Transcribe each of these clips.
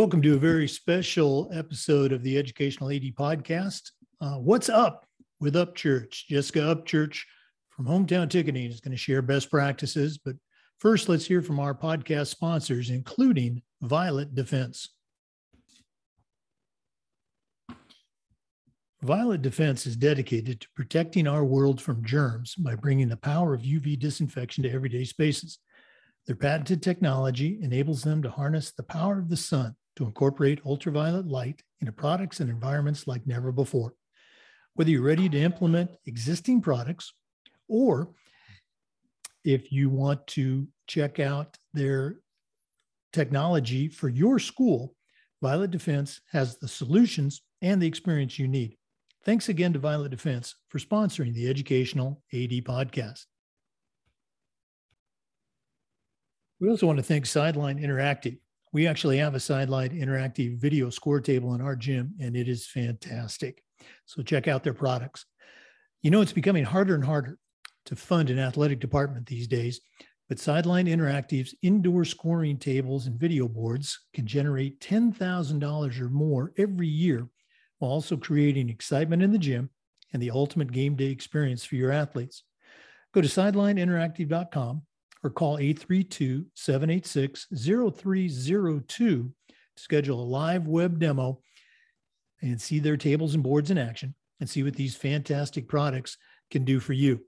Welcome to a very special episode of the Educational AD Podcast. Uh, what's up with Upchurch? Jessica Upchurch from Hometown Ticketing is going to share best practices. But first, let's hear from our podcast sponsors, including Violet Defense. Violet Defense is dedicated to protecting our world from germs by bringing the power of UV disinfection to everyday spaces. Their patented technology enables them to harness the power of the sun to incorporate ultraviolet light into products and environments like never before. Whether you're ready to implement existing products or if you want to check out their technology for your school, Violet Defense has the solutions and the experience you need. Thanks again to Violet Defense for sponsoring the Educational AD podcast. We also want to thank Sideline Interactive we actually have a sideline interactive video score table in our gym, and it is fantastic. So check out their products. You know, it's becoming harder and harder to fund an athletic department these days, but Sideline Interactive's indoor scoring tables and video boards can generate $10,000 or more every year while also creating excitement in the gym and the ultimate game day experience for your athletes. Go to sidelineinteractive.com or call 832 786 0302 to schedule a live web demo and see their tables and boards in action and see what these fantastic products can do for you.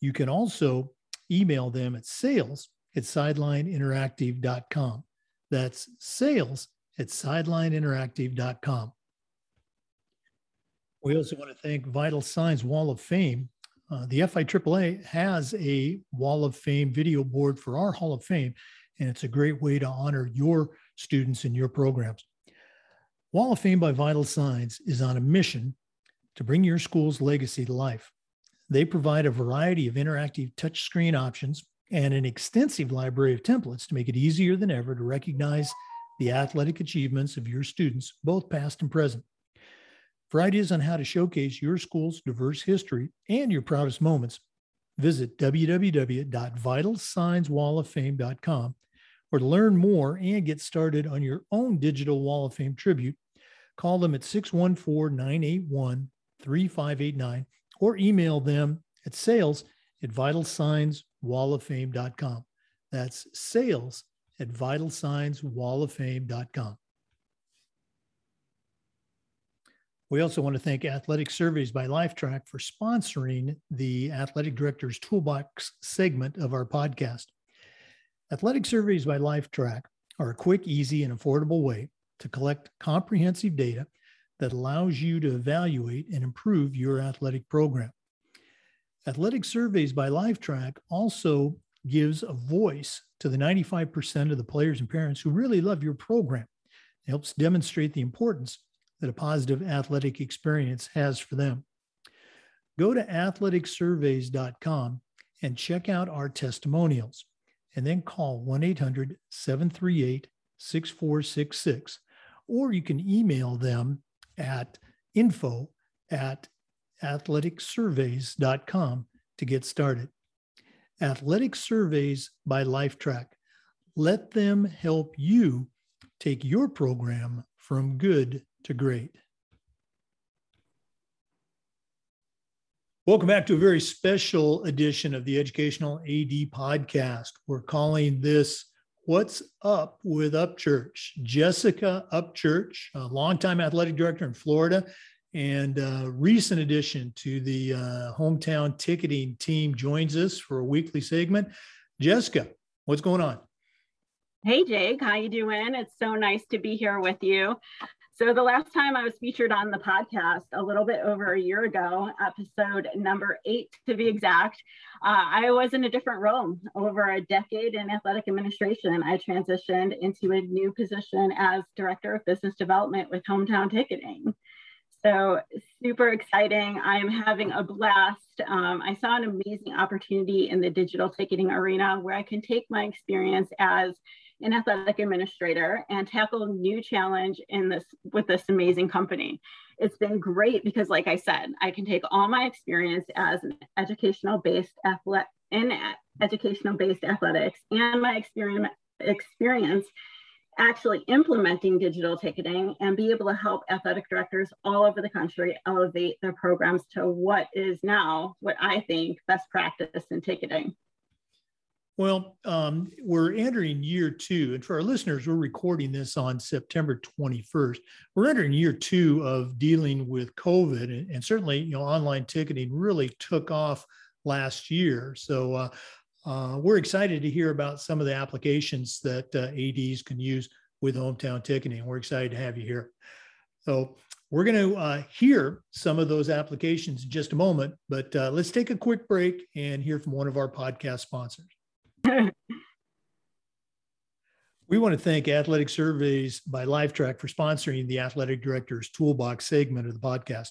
You can also email them at sales at sidelineinteractive.com. That's sales at sidelineinteractive.com. We also want to thank Vital Signs Wall of Fame uh, the FIAAA has a Wall of Fame video board for our Hall of Fame, and it's a great way to honor your students and your programs. Wall of Fame by Vital Signs is on a mission to bring your school's legacy to life. They provide a variety of interactive touchscreen options and an extensive library of templates to make it easier than ever to recognize the athletic achievements of your students, both past and present. For ideas on how to showcase your school's diverse history and your proudest moments, visit www.vitalsignswalloffame.com or to learn more and get started on your own digital Wall of Fame tribute, call them at 614 981 3589 or email them at sales at vitalsignswalloffame.com. That's sales at vitalsignswalloffame.com. We also want to thank Athletic Surveys by Lifetrack for sponsoring the Athletic Director's Toolbox segment of our podcast. Athletic Surveys by Lifetrack are a quick, easy, and affordable way to collect comprehensive data that allows you to evaluate and improve your athletic program. Athletic Surveys by Lifetrack also gives a voice to the 95% of the players and parents who really love your program. It helps demonstrate the importance that a positive athletic experience has for them. Go to athleticsurveys.com and check out our testimonials, and then call 1 800 738 6466, or you can email them at info at athleticsurveys.com to get started. Athletic Surveys by Lifetrack. Let them help you take your program from good to great. Welcome back to a very special edition of the Educational AD podcast. We're calling this What's Up with Upchurch? Jessica Upchurch, a longtime athletic director in Florida and a recent addition to the uh, hometown ticketing team, joins us for a weekly segment. Jessica, what's going on? Hey Jake, how you doing? It's so nice to be here with you. So the last time I was featured on the podcast, a little bit over a year ago, episode number eight to be exact, uh, I was in a different role. Over a decade in athletic administration, I transitioned into a new position as director of business development with Hometown Ticketing. So super exciting. I'm having a blast. Um, I saw an amazing opportunity in the digital ticketing arena where I can take my experience as an athletic administrator and tackle new challenge in this with this amazing company. It's been great because, like I said, I can take all my experience as an educational based athlete in educational based athletics and my experience experience actually implementing digital ticketing and be able to help athletic directors all over the country elevate their programs to what is now what I think best practice in ticketing. Well, um, we're entering year two, and for our listeners, we're recording this on September 21st. We're entering year two of dealing with COVID, and, and certainly, you know, online ticketing really took off last year. So uh, uh, we're excited to hear about some of the applications that uh, ADs can use with hometown ticketing. We're excited to have you here. So we're going to uh, hear some of those applications in just a moment, but uh, let's take a quick break and hear from one of our podcast sponsors. We want to thank Athletic Surveys by Lifetrack for sponsoring the Athletic Director's Toolbox segment of the podcast.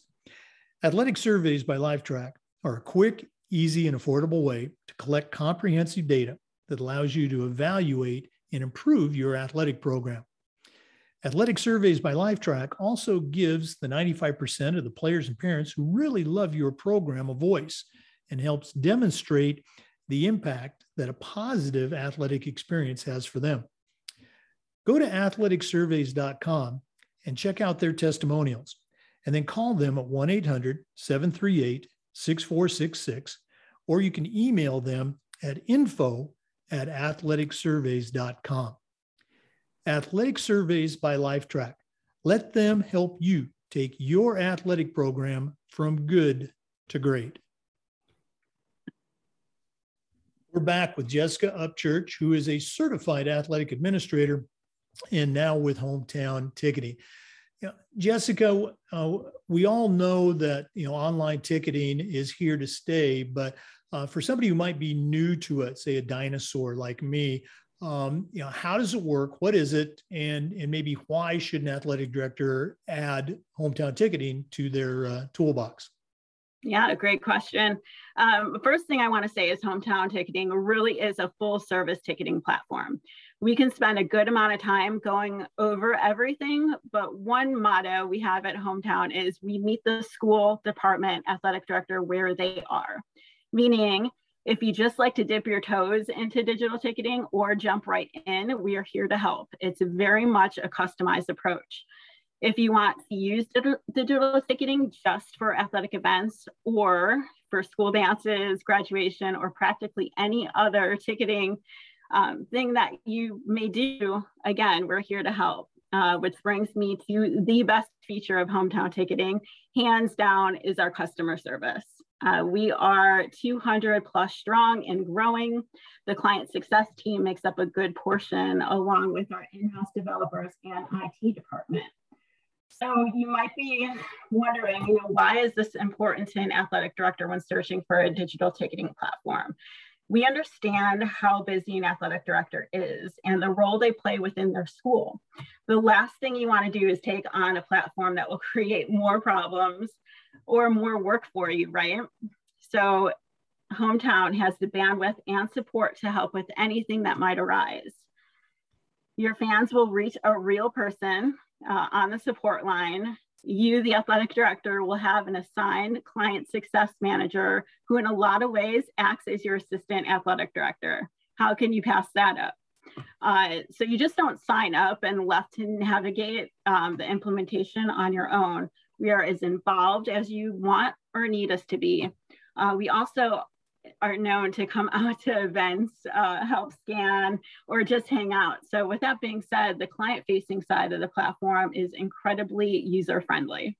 Athletic Surveys by Lifetrack are a quick, easy, and affordable way to collect comprehensive data that allows you to evaluate and improve your athletic program. Athletic Surveys by Lifetrack also gives the 95% of the players and parents who really love your program a voice and helps demonstrate the impact that a positive athletic experience has for them. Go to athleticsurveys.com and check out their testimonials, and then call them at 1 800 738 6466, or you can email them at info at athleticsurveys.com. Athletic Surveys by Lifetrack. Let them help you take your athletic program from good to great. We're back with Jessica Upchurch, who is a certified athletic administrator and now with Hometown Ticketing. You know, Jessica, uh, we all know that you know online ticketing is here to stay, but uh, for somebody who might be new to it, say a dinosaur like me, um, you know, how does it work? What is it? And and maybe why should an athletic director add hometown ticketing to their uh, toolbox? Yeah, a great question. Um, first thing I want to say is Hometown Ticketing really is a full service ticketing platform. We can spend a good amount of time going over everything, but one motto we have at Hometown is we meet the school department athletic director where they are. Meaning, if you just like to dip your toes into digital ticketing or jump right in, we are here to help. It's very much a customized approach. If you want to use digital ticketing just for athletic events or for school dances, graduation, or practically any other ticketing um, thing that you may do, again, we're here to help. Uh, which brings me to the best feature of hometown ticketing, hands down, is our customer service. Uh, we are 200 plus strong and growing. The client success team makes up a good portion along with our in-house developers and IT department. So you might be wondering, you know, why is this important to an athletic director when searching for a digital ticketing platform? We understand how busy an athletic director is and the role they play within their school. The last thing you want to do is take on a platform that will create more problems or more work for you, right? So Hometown has the bandwidth and support to help with anything that might arise. Your fans will reach a real person uh, on the support line, you, the athletic director, will have an assigned client success manager who, in a lot of ways, acts as your assistant athletic director. How can you pass that up? Uh, so you just don't sign up and left to navigate um, the implementation on your own. We are as involved as you want or need us to be. Uh, we also are known to come out to events, uh, help scan, or just hang out. So with that being said, the client-facing side of the platform is incredibly user-friendly.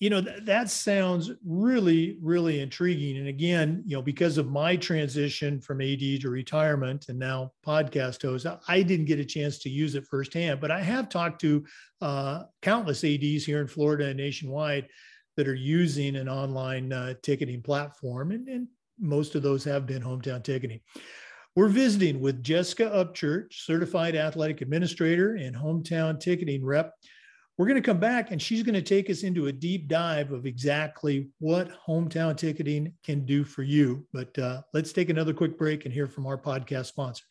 You know, th- that sounds really, really intriguing. And again, you know, because of my transition from AD to retirement and now podcast host, I didn't get a chance to use it firsthand, but I have talked to uh, countless ADs here in Florida and nationwide that are using an online uh, ticketing platform, and, and most of those have been hometown ticketing. We're visiting with Jessica Upchurch, certified athletic administrator and hometown ticketing rep. We're going to come back and she's going to take us into a deep dive of exactly what hometown ticketing can do for you. But uh, let's take another quick break and hear from our podcast sponsors.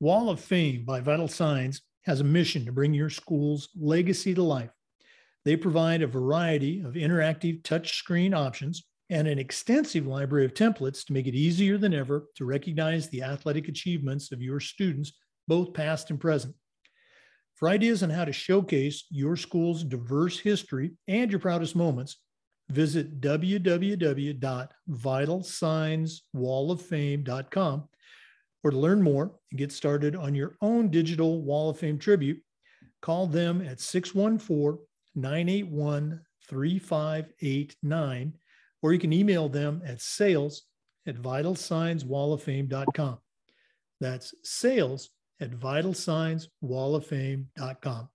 Wall of Fame by Vital Signs has a mission to bring your school's legacy to life. They provide a variety of interactive touchscreen options and an extensive library of templates to make it easier than ever to recognize the athletic achievements of your students, both past and present. For ideas on how to showcase your school's diverse history and your proudest moments, visit www.vitalsignswalloffame.com or to learn more and get started on your own digital Wall of Fame tribute, call them at 614 981 3589, or you can email them at sales at vitalsignswalloffame.com. That's sales at vitalsignswalloffame.com.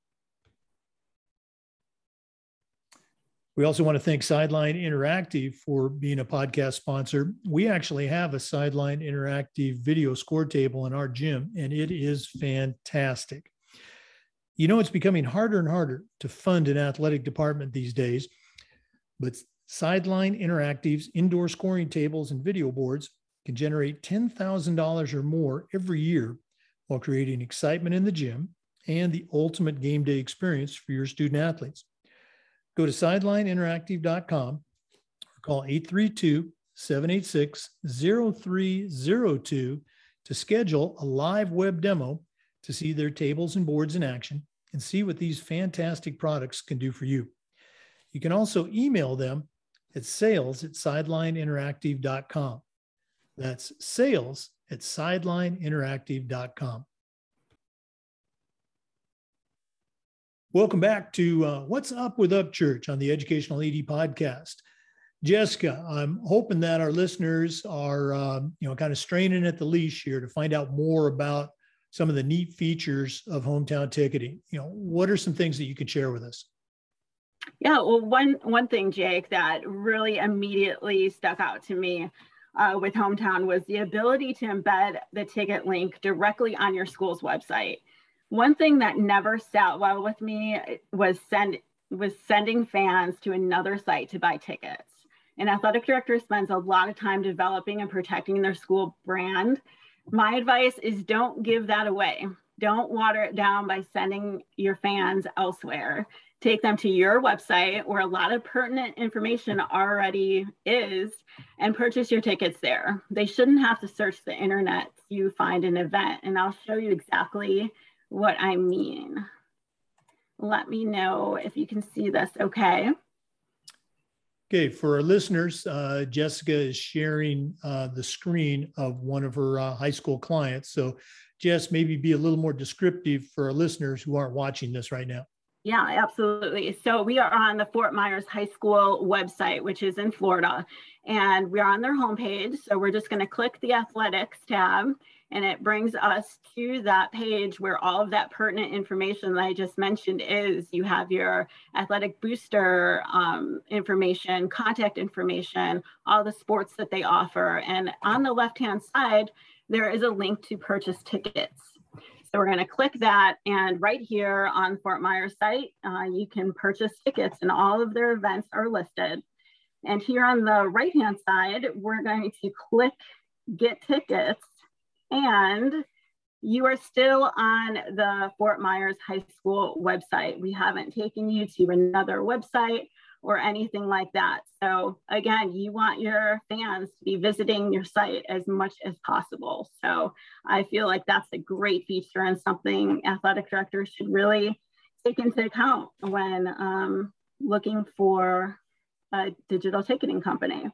We also want to thank Sideline Interactive for being a podcast sponsor. We actually have a Sideline Interactive video score table in our gym, and it is fantastic. You know, it's becoming harder and harder to fund an athletic department these days, but Sideline Interactive's indoor scoring tables and video boards can generate $10,000 or more every year while creating excitement in the gym and the ultimate game day experience for your student athletes. Go to sidelineinteractive.com or call 832 786 0302 to schedule a live web demo to see their tables and boards in action and see what these fantastic products can do for you. You can also email them at sales at sidelineinteractive.com. That's sales at sidelineinteractive.com. Welcome back to uh, What's Up with Upchurch on the Educational AD podcast. Jessica, I'm hoping that our listeners are, um, you know, kind of straining at the leash here to find out more about some of the neat features of hometown ticketing. You know, what are some things that you could share with us? Yeah, well, one one thing, Jake, that really immediately stuck out to me uh, with Hometown was the ability to embed the ticket link directly on your school's website. One thing that never sat well with me was send was sending fans to another site to buy tickets. An athletic director spends a lot of time developing and protecting their school brand. My advice is don't give that away. Don't water it down by sending your fans elsewhere. Take them to your website where a lot of pertinent information already is and purchase your tickets there. They shouldn't have to search the internet to find an event. And I'll show you exactly what I mean. Let me know if you can see this okay. Okay, for our listeners, uh, Jessica is sharing uh, the screen of one of her uh, high school clients. So, Jess, maybe be a little more descriptive for our listeners who aren't watching this right now. Yeah, absolutely. So we are on the Fort Myers High School website, which is in Florida, and we're on their homepage. So we're just going to click the athletics tab, and it brings us to that page where all of that pertinent information that I just mentioned is. You have your athletic booster um, information, contact information, all the sports that they offer. And on the left hand side, there is a link to purchase tickets. So we're going to click that and right here on Fort Myers site, uh, you can purchase tickets and all of their events are listed. And here on the right hand side, we're going to click get tickets and you are still on the Fort Myers High School website. We haven't taken you to another website or anything like that. So again, you want your fans to be visiting your site as much as possible. So I feel like that's a great feature and something athletic directors should really take into account when um, looking for a digital ticketing company.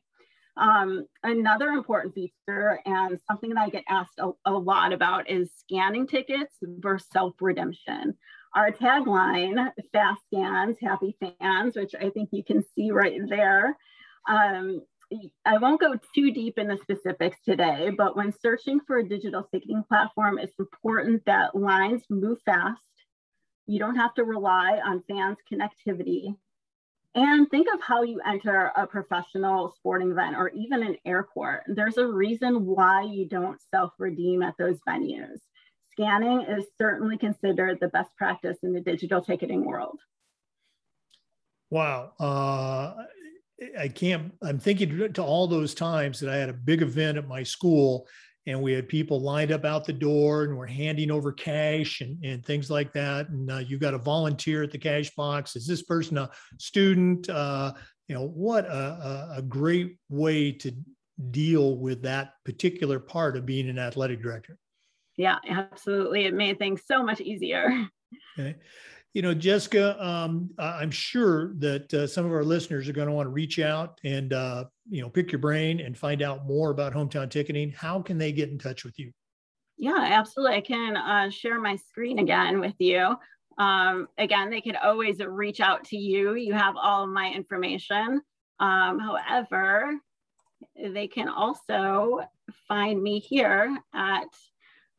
Um, another important feature and something that I get asked a, a lot about is scanning tickets versus self-redemption our tagline, fast scans, happy fans, which I think you can see right there. Um, I won't go too deep in the specifics today, but when searching for a digital ticketing platform, it's important that lines move fast. You don't have to rely on fans' connectivity. And think of how you enter a professional sporting event or even an airport. There's a reason why you don't self redeem at those venues scanning is certainly considered the best practice in the digital ticketing world. Wow. Uh, I can't, I'm thinking to all those times that I had a big event at my school and we had people lined up out the door and we're handing over cash and, and things like that. And uh, you got a volunteer at the cash box. Is this person a student? Uh, you know, what a, a, great way to deal with that particular part of being an athletic director. Yeah, absolutely. It made things so much easier. Okay. You know, Jessica, um, I'm sure that uh, some of our listeners are going to want to reach out and, uh, you know, pick your brain and find out more about hometown ticketing. How can they get in touch with you? Yeah, absolutely. I can uh, share my screen again with you. Um, again, they can always reach out to you. You have all of my information. Um, however, they can also find me here at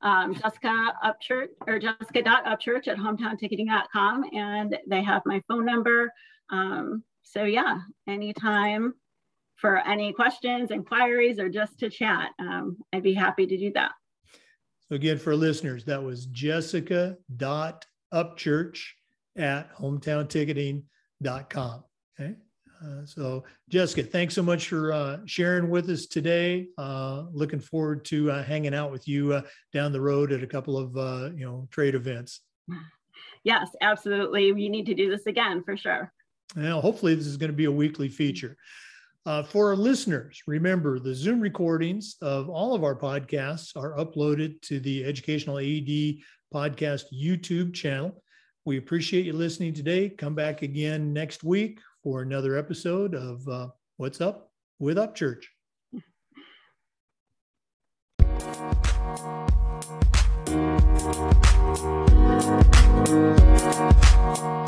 um, Jessica Upchurch or Jessica.upchurch at hometownticketing.com. And they have my phone number. Um, so yeah, anytime for any questions, inquiries, or just to chat, um, I'd be happy to do that. So again, for listeners, that was Jessica.upchurch at hometownticketing.com. Okay. Uh, so, Jessica, thanks so much for uh, sharing with us today. Uh, looking forward to uh, hanging out with you uh, down the road at a couple of uh, you know trade events. Yes, absolutely. We need to do this again for sure. Well, hopefully, this is going to be a weekly feature. for our listeners, remember the Zoom recordings of all of our podcasts are uploaded to the Educational AD Podcast YouTube channel. We appreciate you listening today. Come back again next week for another episode of uh, What's Up with Upchurch. Thank